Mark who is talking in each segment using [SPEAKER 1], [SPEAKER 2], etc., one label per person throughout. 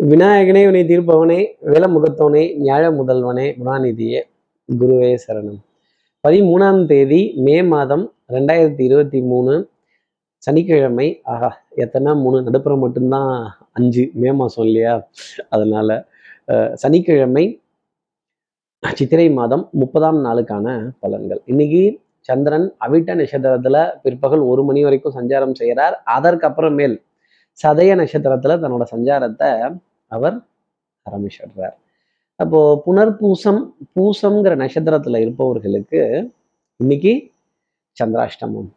[SPEAKER 1] விநாயகனே உனை தீர்ப்பவனே வேலமுகத்தவனே ஞாழ முதல்வனே குணாநிதியே குருவே சரணம். பதிமூணாம் தேதி மே மாதம் ரெண்டாயிரத்தி இருபத்தி மூணு சனிக்கிழமை ஆஹா எத்தனை மூணு நடுப்புறம் மட்டும்தான் அஞ்சு மே மாதம் இல்லையா? அதனால அஹ், சனிக்கிழமை சித்திரை மாதம் முப்பதாம் நாளுக்கான பலன்கள். இன்னைக்கு சந்திரன் அவிட்ட நட்சத்திரத்துல பிற்பகல் ஒரு மணி வரைக்கும் சஞ்சாரம் செய்கிறார் அதற்கப்புறமேல் சதய நட்சத்திரத்துல தன்னோட சஞ்சாரத்தை அவர் ஆரம்பிச்சிடுறார் அப்போ புனர்பூசம் பூசம்ங்கிற நட்சத்திரத்துல இருப்பவர்களுக்கு இன்னைக்கு சந்திராஷ்டமம்.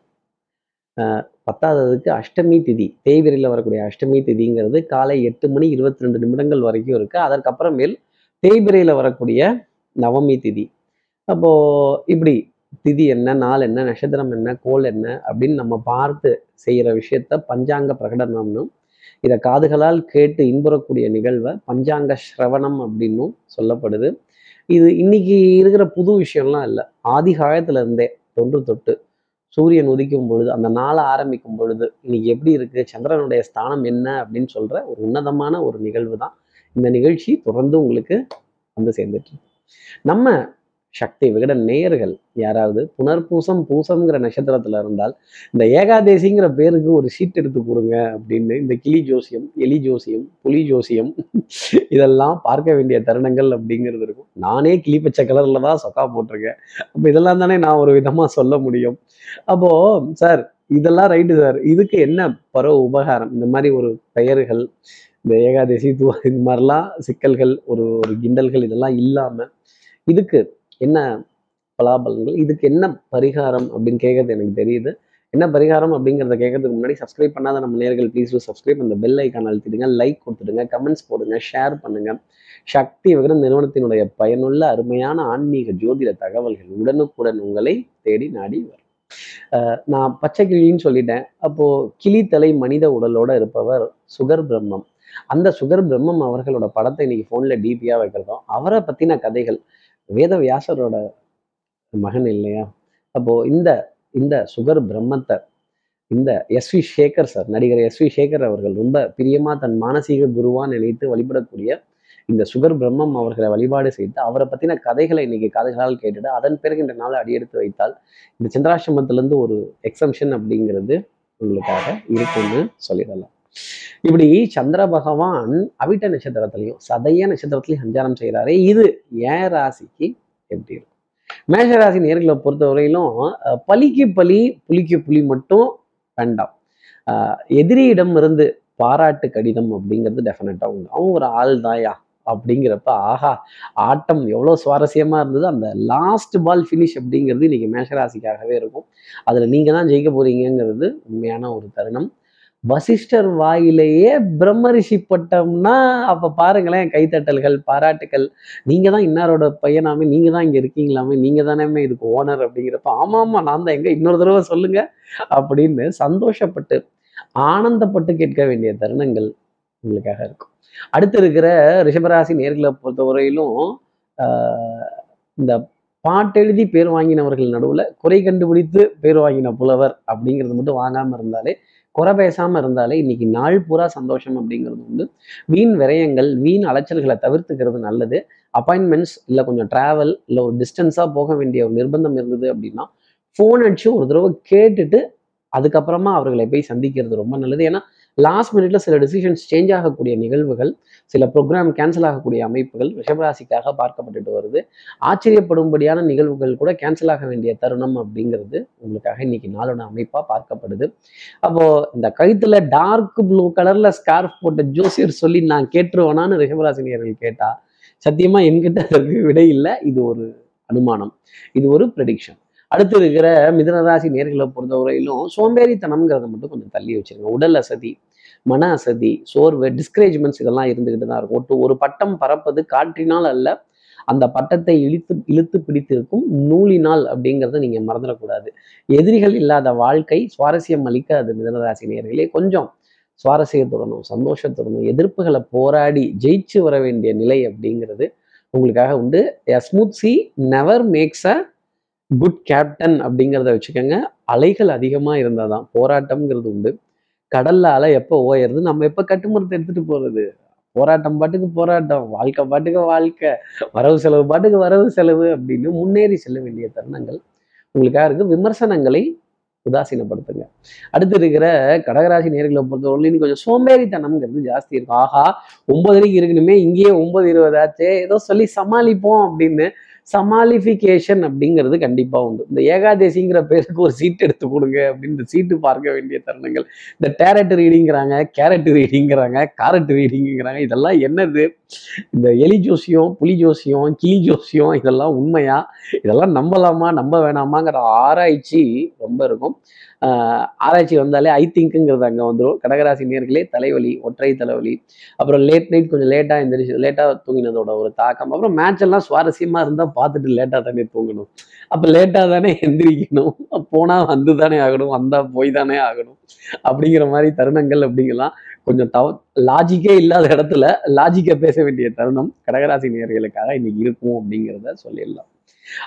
[SPEAKER 1] ஆஹ் பத்தாததுக்கு அஷ்டமி திதி தேய்விரையில் வரக்கூடிய அஷ்டமி திதிங்கிறது காலை எட்டு மணி இருபத்தி ரெண்டு நிமிடங்கள் வரைக்கும் இருக்கு. அதற்கப்புறமேல் தேய்பிரையில் வரக்கூடிய நவமி திதி. அப்போ இப்படி திதி என்ன நாள் என்ன நட்சத்திரம் என்ன கோல் என்ன அப்படின்னு நம்ம பார்த்து செய்கிற விஷயத்த பஞ்சாங்க பிரகடனம்னு இதை காதுகளால் கேட்டு இன்புறக்கூடிய நிகழ்வை பஞ்சாங்க ஸ்ரவணம் அப்படின்னும் சொல்லப்படுது. இது இன்னைக்கு இருக்கிற புது விஷயம்லாம் இல்லை. ஆதி காலத்துல இருந்தே தொன்று தொட்டு சூரியன் உதிக்கும் பொழுது அந்த நாளை ஆரம்பிக்கும் பொழுது இன்னைக்கு எப்படி இருக்கு சந்திரனுடைய ஸ்தானம் என்ன அப்படின்னு சொல்ற ஒரு உன்னதமான ஒரு நிகழ்வு தான் இந்த நிகழ்ச்சி தொடர்ந்து உங்களுக்கு வந்து சேர்ந்துட்டு நம்ம சக்தி விகட நேயர்கள் யாராவது புனர்பூசம் பூசம்ங்கிற நட்சத்திரத்துல இருந்தால் இந்த ஏகாதேசிங்கிற பேருக்கு ஒரு சீட் எடுத்து கொடுங்க அப்படின்னு இந்த கிளி ஜோசியம் எலி ஜோசியம் புலி ஜோசியம் இதெல்லாம் பார்க்க வேண்டிய தருணங்கள் அப்படிங்கிறது இருக்கும். நானே கிளி பச்சை கலர்ல தான் சொக்கா போட்டிருக்கேன். அப்போ இதெல்லாம் தானே நான் ஒரு விதமா சொல்ல முடியும். அப்போ சார் இதெல்லாம் ரைட்டு சார் இதுக்கு என்ன பரவ உபகாரம்? இந்த மாதிரி ஒரு பெயர்கள் இந்த ஏகாதசி தூ இந்த மாதிரிலாம் சிக்கல்கள் ஒரு ஒரு கிண்டல்கள் இதெல்லாம் இல்லாமல் இதுக்கு என்ன பலாபலன்கள் இதுக்கு என்ன பரிகாரம் அப்படின்னு கேட்கறது எனக்கு தெரியுது. என்ன பரிகாரம் அப்படிங்கிறத கேட்கறதுக்கு முன்னாடி சப்ஸ்கிரைப் பண்ணாத நம்ம நேர்கள் ப்ளீஸ் சப்ஸ்கிரைப் அந்த பெல் ஐக்கான் அழுத்திடுங்க. லைக் கொடுத்துடுங்க. கமெண்ட்ஸ் போடுங்க. ஷேர் பண்ணுங்க. சக்தி விகிரம் நிறுவனத்தினுடைய பயனுள்ள அருமையான ஆன்மீக ஜோதிட தகவல்கள் உடனுக்குடன் உங்களை தேடி நாடி வரும். நான் பச்சை கிளின்னு சொல்லிட்டேன். அப்போ கிளித்தலை மனித உடலோட இருப்பவர் சுகர் பிரம்மம். அந்த சுகர் பிரம்மம் அவர்களோட படத்தை இன்னைக்கு ஃபோன்ல டிபியா வைக்கிறதும் அவரை பத்தின கதைகள் வேதவியாசரோட மகன் இல்லையா? அப்போ இந்த இந்த சுகர் பிரம்மத்தை இந்த எஸ் வி சேகர் சார் நடிகர் எஸ் வி சேகர் அவர்கள் ரொம்ப பிரியமா தன் மானசீக குருவா நினைத்து வழிபடக்கூடிய இந்த சுகர் பிரம்மம் அவர்களை வழிபாடு செய்து அவரை பத்தின கதைகளை இன்னைக்கு கதைகளால் கேட்டுட்டு அதன் பிறகு இந்த நாளை அடியெடுத்து வைத்தால் இந்த சந்திராசிரமத்திலேருந்து ஒரு எக்ஸம்ஷன் அப்படிங்கிறது உங்களுக்காக இருக்கும்னு சொல்லிடலாம். இப்படி சந்திர பகவான் அவிட்ட நட்சத்திரத்திலையும் சதய நட்சத்திரத்திலையும் சஞ்சாரம் செய்கிறாரே இது ஏன் ராசிக்கு எப்படி இருக்கும்? மேஷராசி நேர்களை பொறுத்தவரையிலும் பலிக்கு பலி புலிக்கு புலி மட்டும் வேண்டாம். எதிரியிடம் இருந்து பாராட்டு கடிதம் அப்படிங்கிறது டெஃபினட்டாக உண்டு. அவன் ஒரு ஆள் தாயா அப்படிங்கிறப்ப ஆஹா ஆட்டம் எவ்வளோ சுவாரஸ்யமா இருந்தது. அந்த லாஸ்ட் பால் ஃபினிஷ் அப்படிங்கிறது இன்னைக்கு மேஷராசிக்காகவே இருக்கும். அதுல நீங்க தான் ஜெயிக்க போறீங்கங்கிறது உண்மையான ஒரு தருணம். வசிஷ்டர் வாயிலேயே பிரம்மரிஷி பட்டம்னா அப்ப பாருங்களேன் கைத்தட்டல்கள் பாராட்டுகள் நீங்கள் தான் இன்னாரோட பையனாமே நீங்கள் தான் இங்க இருக்கீங்களாமே நீங்கள் தானேமே இதுக்கு ஓனர் அப்படிங்கிறப்ப ஆமா ஆமா நான் தான் எங்க இன்னொரு தடவை சொல்லுங்க அப்படின்னு சந்தோஷப்பட்டு ஆனந்தப்பட்டு கேட்க வேண்டிய தருணங்கள் உங்களுக்காக இருக்கும். அடுத்து இருக்கிற ரிஷபராசி நேர்களை பொறுத்தவரையிலும் ஆஹ், இந்த பாட்டெழுதி பேர் வாங்கினவர்கள் நடுவுல குறை கண்டுபிடித்து பேர் வாங்கின புலவர் அப்படிங்கிறது மட்டும் வாங்காம இருந்தாலே குறை பேசாமல் இருந்தாலே இன்னைக்கு நாள் பூரா சந்தோஷம் அப்படிங்கிறது உண்டு. வீண் விரயங்கள் வீண் அலைச்சல்களை தவிர்த்துக்கிறது நல்லது. அப்பாயின்மெண்ட்ஸ் இல்லை கொஞ்சம் ட்ராவல் இல்லை ஒரு டிஸ்டன்ஸாக போக வேண்டிய ஒரு நிர்பந்தம் இருந்தது அப்படின்னா ஃபோன் அடிச்சு ஒரு தடவை கேட்டுட்டு அதுக்கப்புறமா அவர்களை போய் சந்திக்கிறது ரொம்ப நல்லது. ஏன்னா லாஸ்ட் மினிட்ல சில டிசிஷன்ஸ் சேஞ்ச் ஆகக்கூடிய நிகழ்வுகள் சில ப்ரோக்ராம் கேன்சல் ஆகக்கூடிய அமைப்புகள் ரிஷபராசிக்காக பார்க்கப்பட்டுட்டு வருது. ஆச்சரியப்படும்படியான நிகழ்வுகள் கூட கேன்சல் ஆக வேண்டிய தருணம் அப்படிங்கிறது உங்களுக்காக இன்னைக்கு நாளோட அமைப்பா பார்க்கப்படுது. அப்போ இந்த கழுத்துல டார்க் ப்ளூ கலர்ல ஸ்கார்ஃப் போட்ட ஜோசியர் சொல்லி நான் கேட்டுருவேனான்னு ரிஷபராசினியர்கள் கேட்டா சத்தியமா என்கிட்ட அதற்கு விடை இல்லை. இது ஒரு அனுமானம். இது ஒரு ப்ரெடிக்ஷன் அடுத்து இருக்கிற மிதனராசி நேர்களை பொறுத்தவரையிலும் சோம்பேறித்தனம்ங்கிறத மட்டும் கொஞ்சம் தள்ளி வச்சிருங்க. உடல் அசதி மன அசதி சோர்வு டிஸ்கரேஜ்மெண்ட்ஸ் இதெல்லாம் இருந்துக்கிட்டு தான் இருக்கும். ஒட்டு ஒரு பட்டம் பறப்பது காற்றினால் அல்ல அந்த பட்டத்தை இழுத்து இழுத்து பிடித்திருக்கும் நூலினால் அப்படிங்கிறத நீங்கள் மறந்துடக்கூடாது. எதிரிகள் இல்லாத வாழ்க்கை சுவாரஸ்யம் அளிக்காது மிதனராசி நேர்களே. கொஞ்சம் சுவாரஸ்யத்துடனும் சந்தோஷத்துடனும் எதிர்ப்புகளை போராடி ஜெயிச்சு வர வேண்டிய நிலை அப்படிங்கிறது உங்களுக்காக உண்டு. Smooth sea never makes a good captain அப்படிங்கிறத வச்சுக்கோங்க. அலைகள் அதிகமாக இருந்தால் தான் போராட்டம்ங்கிறது உண்டு. கடல்ல அலை எப்போ ஓயறது? நம்ம எப்போ கட்டுமரத்தை எடுத்துட்டு போறது? போராட்டம் பாட்டுக்கு போராட்டம். வாழ்க்கை பாட்டுக்கு வாழ்க்கை. வரவு செலவு பாட்டுக்கு வரவு செலவு அப்படின்னு முன்னேறி செல்ல வேண்டிய தருணங்கள். உங்களுக்காக இருக்கு விமர்சனங்களை உதாசீனப்படுத்துங்க. அடுத்து இருக்கிற கடகராசி நேர்களை பொறுத்தவரையிலும் கொஞ்சம் சோம்பேறித்தனம்ங்கிறது ஜாஸ்தி இருக்கும். ஆஹா ஒன்பது மணிக்கு இருக்கணுமே இங்கேயே ஒன்பது இருபதாச்சே ஏதோ சொல்லி சமாளிப்போம் அப்படின்னு சமாளிஃபிகேஷன் அப்படிங்கிறது கண்டிப்பாக உண்டு. இந்த ஏகாதேசிங்கிற பேருக்கு ஒரு சீட் எடுத்து கொடுங்க அப்படின்னு சீட்டு பார்க்க வேண்டிய தருணங்கள். இந்த டேரட் ரீடிங்கிறாங்க கேரட் ரீடிங்கிறாங்க காரட் ரீடிங்கிறாங்க இதெல்லாம் என்னது? இந்த எலி ஜோசியம் புலி ஜோசியம் கிளி ஜோசியம் இதெல்லாம் உண்மையா? இதெல்லாம் நம்பலாமா? நம்ப வேணாமாங்கிற ஆராய்ச்சி ரொம்ப இருக்கும். ஆஹ் ஆராய்ச்சி வந்தாலே ஐ திங்க்குங்கிறது அங்கே வந்துடும் கடகராசி நேர்களே தலைவலி ஒற்றை தலைவலி அப்புறம் லேட் நைட் கொஞ்சம் லேட்டாக எந்திரிச்சு லேட்டாக தூங்கினதோட ஒரு தாக்கம். அப்புறம் மேட்ச் எல்லாம் சுவாரஸ்யமாக இருந்தால் பார்த்துட்டு லேட்டாக தானே தூங்கணும். அப்போ லேட்டாக தானே எந்திரிக்கணும். போனால் வந்து தானே ஆகணும் வந்தால் போய் தானே ஆகணும். அப்படிங்கிற மாதிரி தருணங்கள் அப்படிங்கலாம். கொஞ்சம் தவ லாஜிக்கே இல்லாத இடத்துல லாஜிக்கை பேச வேண்டிய தருணம் கடகராசி நேர்களுக்காக இன்னைக்கு இருக்கும் அப்படிங்கிறத சொல்லிடலாம்.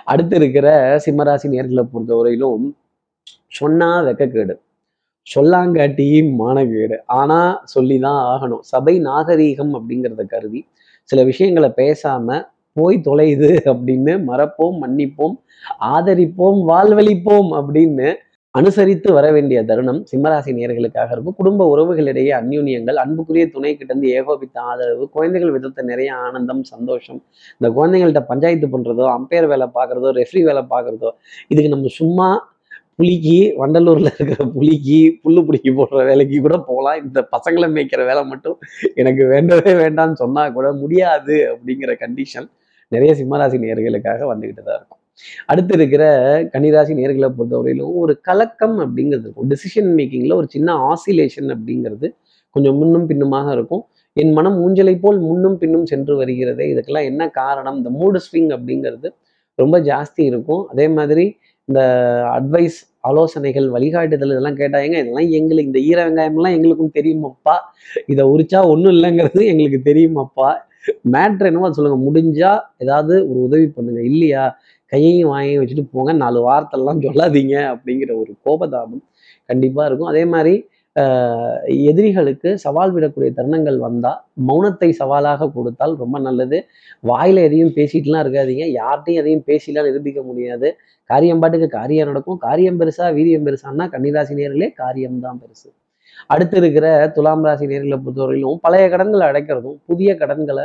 [SPEAKER 1] அடுத்து இருக்கிற சிம்மராசி நேர்களை பொறுத்தவரையிலும் சொன்னா வெக்கக்கேடு சொல்லாங்காட்டி மானக்கேடு ஆனா சொல்லிதான் ஆகணும். சபை நாகரீகம் அப்படிங்கிறத கருதி சில விஷயங்களை பேசாம போய் தொலையுது அப்படின்னு மறப்போம் மன்னிப்போம் ஆதரிப்போம் வாழ்வழிப்போம் அப்படின்னு அனுசரித்து வர வேண்டிய தருணம் சிம்மராசி நேர்களுக்காக இருக்கும். குடும்ப உறவுகளிடையே அந்யூன்யங்கள் அன்புக்குரிய துணை கிட்டந்து ஏகோபித்த ஆதரவு குழந்தைகள் விதத்த நிறைய ஆனந்தம் சந்தோஷம். இந்த குழந்தைங்கள்ட்ட பஞ்சாயத்து பண்ணுறதோ அம்பையர் வேலை பார்க்கறதோ ரெஃப்ரி வேலை பார்க்குறதோ இதுக்கு நம்ம சும்மா புலிக்கு வண்டலூரில் இருக்கிற புலிக்கு புல்லு பிடிக்கி போடுற வேலைக்கு கூட போகலாம். இந்த பசங்களை மேய்க்கிற வேலை மட்டும் எனக்கு வேண்டவே வேண்டாம்னு சொன்னால் கூட முடியாது அப்படிங்கிற கண்டிஷன் நிறைய சிம்மராசி நேர்களுக்காக வந்துகிட்டு தான் இருக்கும். அடுத்து இருக்கிற கன்னிராசி நேர்களை பொறுத்தவரையிலும் ஒரு கலக்கம் அப்படிங்கிறது இருக்கும். டிசிஷன் மேக்கிங்ல ஒரு சின்ன ஆசிலேஷன் அப்படிங்கிறது கொஞ்சம் முன்னும் பின்னுமாக இருக்கும். என் மனம் ஊஞ்சலை போல் முன்னும் பின்னும் சென்று வருகிறதே. இதுக்கெல்லாம் என்ன காரணம்? இந்த மூடு ஸ்விங் அப்படிங்கிறது ரொம்ப ஜாஸ்தி இருக்கும். அதே மாதிரி இந்த அட்வைஸ் ஆலோசனைகள் வழிகாட்டுதல் இதெல்லாம் கேட்டாங்க இதெல்லாம் எங்களுக்கு இந்த ஈர வெங்காயம்லாம் எங்களுக்கும் தெரியுமாப்பா? இதை உரிச்சா ஒன்றும் இல்லைங்கிறது எங்களுக்கு தெரியுமாப்பா? மேட்ரு என்னவோ அதை சொல்லுங்க. முடிஞ்சா ஏதாவது ஒரு உதவி பண்ணுங்க. இல்லையா? கையையும் வாயையும் வச்சுட்டு போங்க நாலு வார்த்தைலாம் சொல்லாதீங்க அப்படிங்கிற ஒரு கோபதாபம் கண்டிப்பாக இருக்கும். அதே மாதிரி எதிரிகளுக்கு சவால் விடக்கூடிய தருணங்கள் வந்தால் மௌனத்தை சவாலாக கொடுத்தால் ரொம்ப நல்லது. வாயில் எதையும் பேசிட்டுலாம் இருக்காதீங்க. யார்கிட்டையும் எதையும் பேசிலாம் நிரூபிக்க முடியாது. காரியம் பாட்டுக்கு காரியம் நடக்கும். காரியம் பெருசா வீரியம் பெருசான்னா கன்னிராசி நேர்களே காரியம்தான் பெருசு. அடுத்து இருக்கிற துலாம் ராசி நேர்களை பொறுத்தவரையிலும் பழைய கடன்களை அடைக்கிறதும் புதிய கடன்களை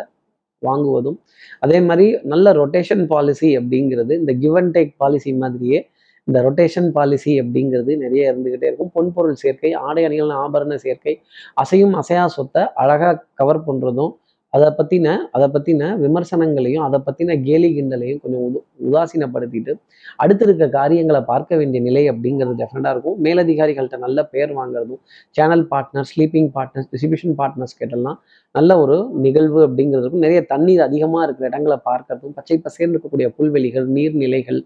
[SPEAKER 1] வாங்குவதும். அதே மாதிரி நல்ல ரொட்டேஷன் பாலிசி அப்படிங்கிறது இந்த கிவ் அண்ட் டேக் பாலிசி மாதிரியே இந்த ரொட்டேஷன் பாலிசி அப்படிங்கிறது நிறைய இருந்துகிட்டே இருக்கும். பொன்பொருள் சேர்க்கை ஆடை அணிகள் ஆபரண சேர்க்கை அசையும் அசையா சொத்தை அழகா கவர் பண்றதும் அதை பத்தின அதை பத்தின விமர்சனங்களையும் அதை பத்தின கேலி கிண்டலையும் கொஞ்சம் உது உதாசீனப்படுத்திட்டு அடுத்து இருக்க காரியங்களை பார்க்க வேண்டிய நிலை அப்படிங்கிறது டெஃபினட்டாக இருக்கும். மேலதிகாரிகள்கிட்ட நல்ல பேர் வாங்குறதும் channel partner sleeping partners distribution partners கிட்டலாம் நல்ல ஒரு நிகழ்வு அப்படிங்கிறதுக்கும் நிறைய தண்ணீர் அதிகமாக இருக்கிற இடங்களை பார்க்கறதும் பச்சை பசேர்ந்து இருக்கக்கூடிய புல்வெளிகள் நீர்நிலைகள்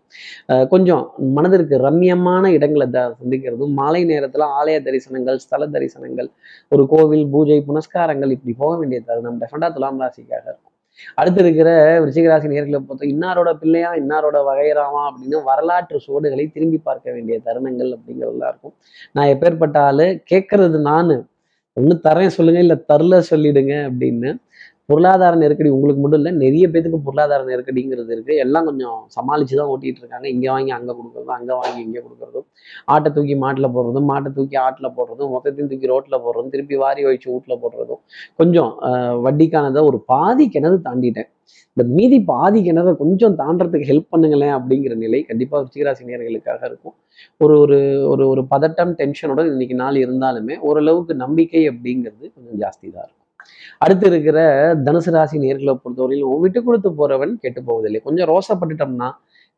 [SPEAKER 1] கொஞ்சம் மனதிற்கு ரம்யமான இடங்களை த சந்திக்கிறதும் மாலை நேரத்தில் ஆலய தரிசனங்கள் ஸ்தல தரிசனங்கள் ஒரு கோவில் பூஜை புனஸ்காரங்கள் இப்படி போக வேண்டிய தருணம் டெஃபினட்டாக துலாம் ராசிக்காக இருக்கும். அடுத்து இருக்கிற விருச்சிகராசி நேர்களை பொறுத்த இன்னாரோட பிள்ளையா இன்னாரோட வகைராமா அப்படின்னு வரலாற்று சோடுகளை திரும்பி பார்க்க வேண்டிய தருணங்கள் அப்படிங்கிறதுலாம் இருக்கும். நான் எப்பேற்பட்ட ஆளு கேட்கறது நானு. ஒன்று தரேன் சொல்லுங்க இல்லை தரல சொல்லிடுங்க அப்படின்னு பொருளாதார நெருக்கடி உங்களுக்கு மட்டும் இல்லை நிறைய பேத்துக்கு பொருளாதார நெருக்கடிங்கிறது இருக்குது எல்லாம் கொஞ்சம் சமாளித்து தான் ஓட்டிகிட்டு இருக்காங்க. இங்கே வாங்கி அங்கே கொடுக்குறதும் அங்கே வாங்கி இங்கே கொடுக்குறதும். ஆட்டை தூக்கி மாட்டில் போடுறதும் மாட்டை தூக்கி ஆட்டில் போடுறதும் மொத்தத்தையும் தூக்கி ரோட்டில் போடுறதும் திருப்பி வாரி வச்சு வீட்டில் போடுறதும். கொஞ்சம் வட்டிக்கானதை ஒரு பாதி கிணறு தாண்டிட்டேன். இந்த மீதி பாதி கிணறை கொஞ்சம் தாண்டறதுக்கு ஹெல்ப் பண்ணுங்களேன் அப்படிங்கிற நிலை கண்டிப்பாக விருச்சிகராசி நேர்களுக்காக இருக்கும். ஒரு ஒரு ஒரு ஒரு பதட்டம் டென்ஷனோட இன்னைக்கு நாள் இருந்தாலுமே ஓரளவுக்கு நம்பிக்கை அப்படிங்கிறது கொஞ்சம் ஜாஸ்தி தான் இருக்கும். அடுத்து இருக்கிற தனுசு ராசி நேர்களை பொறுத்தவரையிலும் விட்டு கொடுத்து போறவன் கெட்டு போவதில்லை. கொஞ்சம் ரோசப்பட்டுட்டோம்னா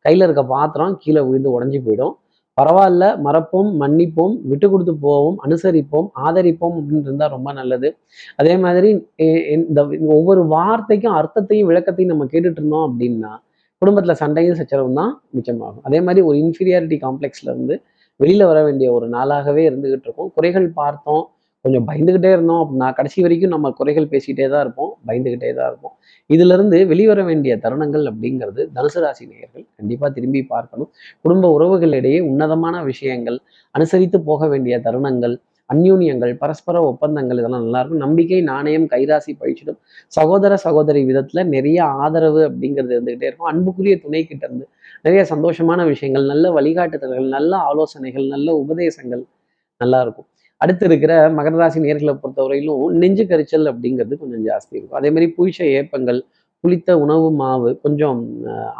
[SPEAKER 1] கையில இருக்க பாத்திரம் கீழே விழுந்து உடஞ்சி போயிடும். பரவாயில்ல மறப்போம் மன்னிப்போம் விட்டு கொடுத்து போவோம் அனுசரிப்போம் ஆதரிப்போம் அப்படின்னு இருந்தால் ரொம்ப நல்லது. அதே மாதிரி இந்த ஒவ்வொரு வார்த்தைக்கும் அர்த்தத்தையும் விளக்கத்தையும் நம்ம கேட்டுட்டு இருந்தோம் அப்படின்னா குடும்பத்துல சண்டையும் சச்சரவும் தான் மிச்சமாகும். அதே மாதிரி ஒரு இன்ஃபீரியாரிட்டி காம்ப்ளெக்ஸ்ல இருந்து வெளியில வர வேண்டிய ஒரு நாளாகவே இருந்துகிட்டு இருக்கும். குறைகள் பார்த்தோம் கொஞ்சம் பயந்துகிட்டே இருந்தோம் அப்படின்னா கடைசி வரைக்கும் நம்ம குறைகள் பேசிக்கிட்டே தான் இருப்போம் பயந்துகிட்டே தான் இருப்போம். இதிலிருந்து வெளிவர வேண்டிய தருணங்கள் அப்படிங்கிறது தனுசு ராசி நேயர்கள் கண்டிப்பாக திரும்பி பார்க்கணும். குடும்ப உறவுகளிடையே உன்னதமான விஷயங்கள் அனுசரித்து போக வேண்டிய தருணங்கள் அந்யூன்யங்கள் பரஸ்பர ஒப்பந்தங்கள் இதெல்லாம் நல்லா இருக்கும் நம்பிக்கை நாணயம் கைராசி பழிச்சிடும். சகோதர சகோதரி விதத்துல நிறைய ஆதரவு அப்படிங்கிறது இருந்துகிட்டே இருக்கும். அன்புக்குரிய துணை கிட்ட இருந்து நிறைய சந்தோஷமான விஷயங்கள் நல்ல வழிகாட்டுதல்கள் நல்ல ஆலோசனைகள் நல்ல உபதேசங்கள் நல்லா இருக்கும் அடுத்து இருக்கிற மகர ராசி நேர்களை பொறுத்தவரையிலும் நெஞ்சு கரிச்சல் அப்படிங்கிறது கொஞ்சம் ஜாஸ்தி இருக்கும். அதே மாதிரி புளிச்ச ஏப்பங்கள் புளித்த உணவு மாவு கொஞ்சம்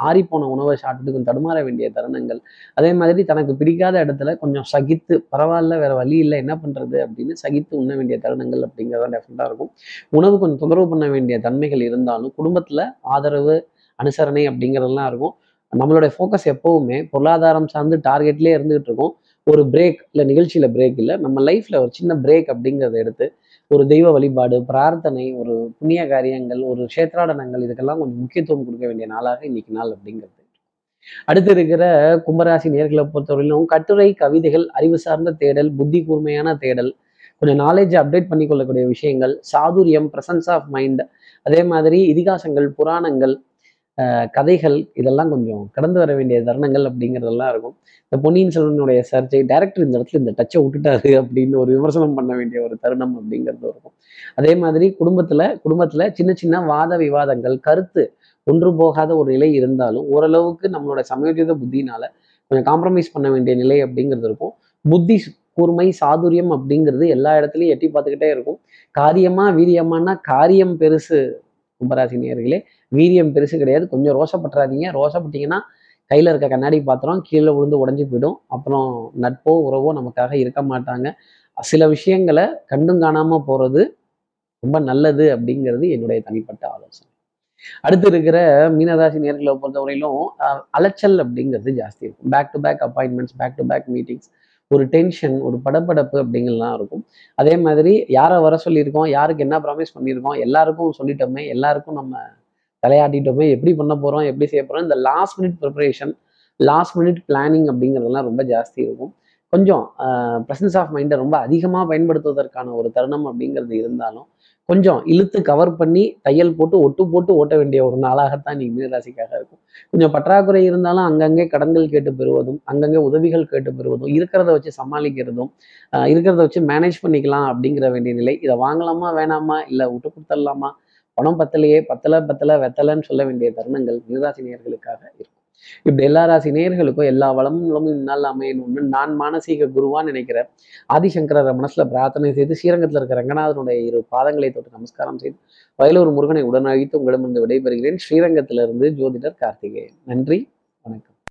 [SPEAKER 1] ஆறிப்போன உணவை சாப்பிட்டு கொஞ்சம் தடுமாற வேண்டிய தருணங்கள். அதே மாதிரி தனக்கு பிடிக்காத இடத்துல கொஞ்சம் சகித்து பரவாயில்ல வேற வழி இல்லை என்ன பண்ணுறது அப்படின்னு சகித்து உண்ண வேண்டிய தருணங்கள் அப்படிங்கிறதான் டெஃபினட்டாக இருக்கும். உணவு கொஞ்சம் தொந்தரவு பண்ண வேண்டிய தன்மைகள் இருந்தாலும் குடும்பத்தில் ஆதரவு அனுசரணை அப்படிங்கிறதெல்லாம் இருக்கும். நம்மளுடைய ஃபோக்கஸ் எப்போவுமே பொருளாதாரம் சார்ந்து டார்கெட்லேயே இருந்துகிட்டு இருக்கும். ஒரு பிரேக் இல்லை நிகழ்ச்சியில் பிரேக் இல்லை நம்ம லைஃப்பில் ஒரு சின்ன பிரேக் அப்படிங்கிறத எடுத்து ஒரு தெய்வ வழிபாடு பிரார்த்தனை ஒரு புண்ணிய காரியங்கள் ஒரு கஷேத்ராடனங்கள் இதுக்கெல்லாம் கொஞ்சம் முக்கியத்துவம் கொடுக்க வேண்டிய நாளாக இன்னைக்கு நாள் அப்படிங்கிறது. அடுத்து இருக்கிற கும்பராசி நேர்களை பொறுத்தவரையிலும் கட்டுரை கவிதைகள் அறிவு சார்ந்த தேடல் புத்தி கூர்மையான தேடல் கொஞ்சம் நாலேஜ் அப்டேட் பண்ணிக்கொள்ளக்கூடிய விஷயங்கள் சாதுரியம் பிரசன்ஸ் ஆஃப் மைண்ட் அதே மாதிரி இதிகாசங்கள் புராணங்கள் கதைகள் இதெல்லாம் கொஞ்சம் கடந்து வர வேண்டிய தருணங்கள் அப்படிங்கிறதெல்லாம் இருக்கும். இந்த பொன்னியின் செல்வனுடைய சர்ச்சை டேரக்டர் இந்த இடத்துல இந்த டச்சை விட்டுட்டாரு அப்படின்னு ஒரு விமர்சனம் பண்ண வேண்டிய ஒரு தருணம் அப்படிங்கிறது இருக்கும். அதே மாதிரி குடும்பத்துல குடும்பத்துல சின்ன சின்ன வாத விவாதங்கள் கருத்து ஒன்று போகாத ஒரு நிலை இருந்தாலும் ஓரளவுக்கு நம்மளோட சமயோஜித புத்தினால கொஞ்சம் காம்ப்ரமைஸ் பண்ண வேண்டிய நிலை அப்படிங்கிறது இருக்கும். புத்தி கூர்மை சாதுரியம் அப்படிங்கிறது எல்லா இடத்துலையும் எட்டி பார்த்துக்கிட்டே இருக்கும். காரியமா வீரியமானா காரியம் பெருசு கும்பராசி நேர்களே வீரியம் பெருசு கிடையாது. கொஞ்சம் ரோசப்பட்டுறாதீங்க ரோசப்பட்டீங்கன்னா கையில் இருக்க கண்ணாடி பாத்திரம் கீழே விழுந்து உடஞ்சி போயிடும். அப்புறம் நட்போ உறவோ நமக்காக இருக்க மாட்டாங்க. சில விஷயங்களை கண்டும் காணாமல் போகிறது ரொம்ப நல்லது அப்படிங்கிறது என்னுடைய தனிப்பட்ட ஆலோசனை. அடுத்து இருக்கிற மீனராசி நேர்களை பொறுத்தவரையிலும் அலைச்சல் அப்படிங்கிறது ஜாஸ்தி இருக்கும். Back to back appointments back to back meetings ஒரு டென்ஷன் ஒரு படப்படப்பு அப்படிங்கலாம் இருக்கும். அதே மாதிரி யாரை வர சொல்லியிருக்கோம் யாருக்கு என்ன ப்ராமிஸ் பண்ணியிருக்கோம் எல்லாருக்கும் சொல்லிட்டோமே எல்லாருக்கும் நம்ம தலையாட்டிட்டோமே எப்படி பண்ண போகிறோம் எப்படி செய்ய போகிறோம் இந்த last minute preparation last minute planning அப்படிங்கிறதெல்லாம் ரொம்ப ஜாஸ்தி இருக்கும். கொஞ்சம் ப்ரெசன்ஸ் ஆஃப் மைண்டை ரொம்ப அதிகமாக பயன்படுத்துவதற்கான ஒரு தருணம் அப்படிங்கிறது இருந்தாலும் கொஞ்சம் இழுத்து கவர் பண்ணி தையல் போட்டு ஒட்டு போட்டு ஓட்ட வேண்டிய ஒரு நாளாகத்தான் நீ மீனராசிக்காக இருக்கும். கொஞ்சம் பற்றாக்குறை இருந்தாலும் அங்கங்கே கடன்கள் கேட்டு பெறுவதும் அங்கங்கே உதவிகள் கேட்டு பெறுவதும் இருக்கிறத வச்சு சமாளிக்கிறதும் இருக்கிறத வச்சு மேனேஜ் பண்ணிக்கலாம் அப்படிங்கிற வேண்டிய நிலை. இதை வாங்கலாமா வேணாமா இல்லை விட்டு கொடுத்துடலாமா? பணம் பத்தலையே பத்தலை பத்தலை வெத்தலைன்னு சொல்ல வேண்டிய தருணங்கள் மீனராசினியர்களுக்காக இருக்கும். இப்படி எல்லா ராசி நேர்களுக்கும் எல்லா வளமும் இந்நாள் அமையணும்னு நான் மானசீக குருவான்னு நினைக்கிற ஆதிசங்கரரை மனசுல பிரார்த்தனை செய்து ஸ்ரீரங்கத்தில் இருக்கிற ரங்கநாதனுடைய இரு பாதங்களை தொட்டு நமஸ்காரம் செய்து வயலூர் முருகனை உடனழித்து உங்களிடமிருந்து விடைபெறுகிறேன். ஸ்ரீரங்கத்திலிருந்து ஜோதிடர் கார்த்திகேயன். நன்றி.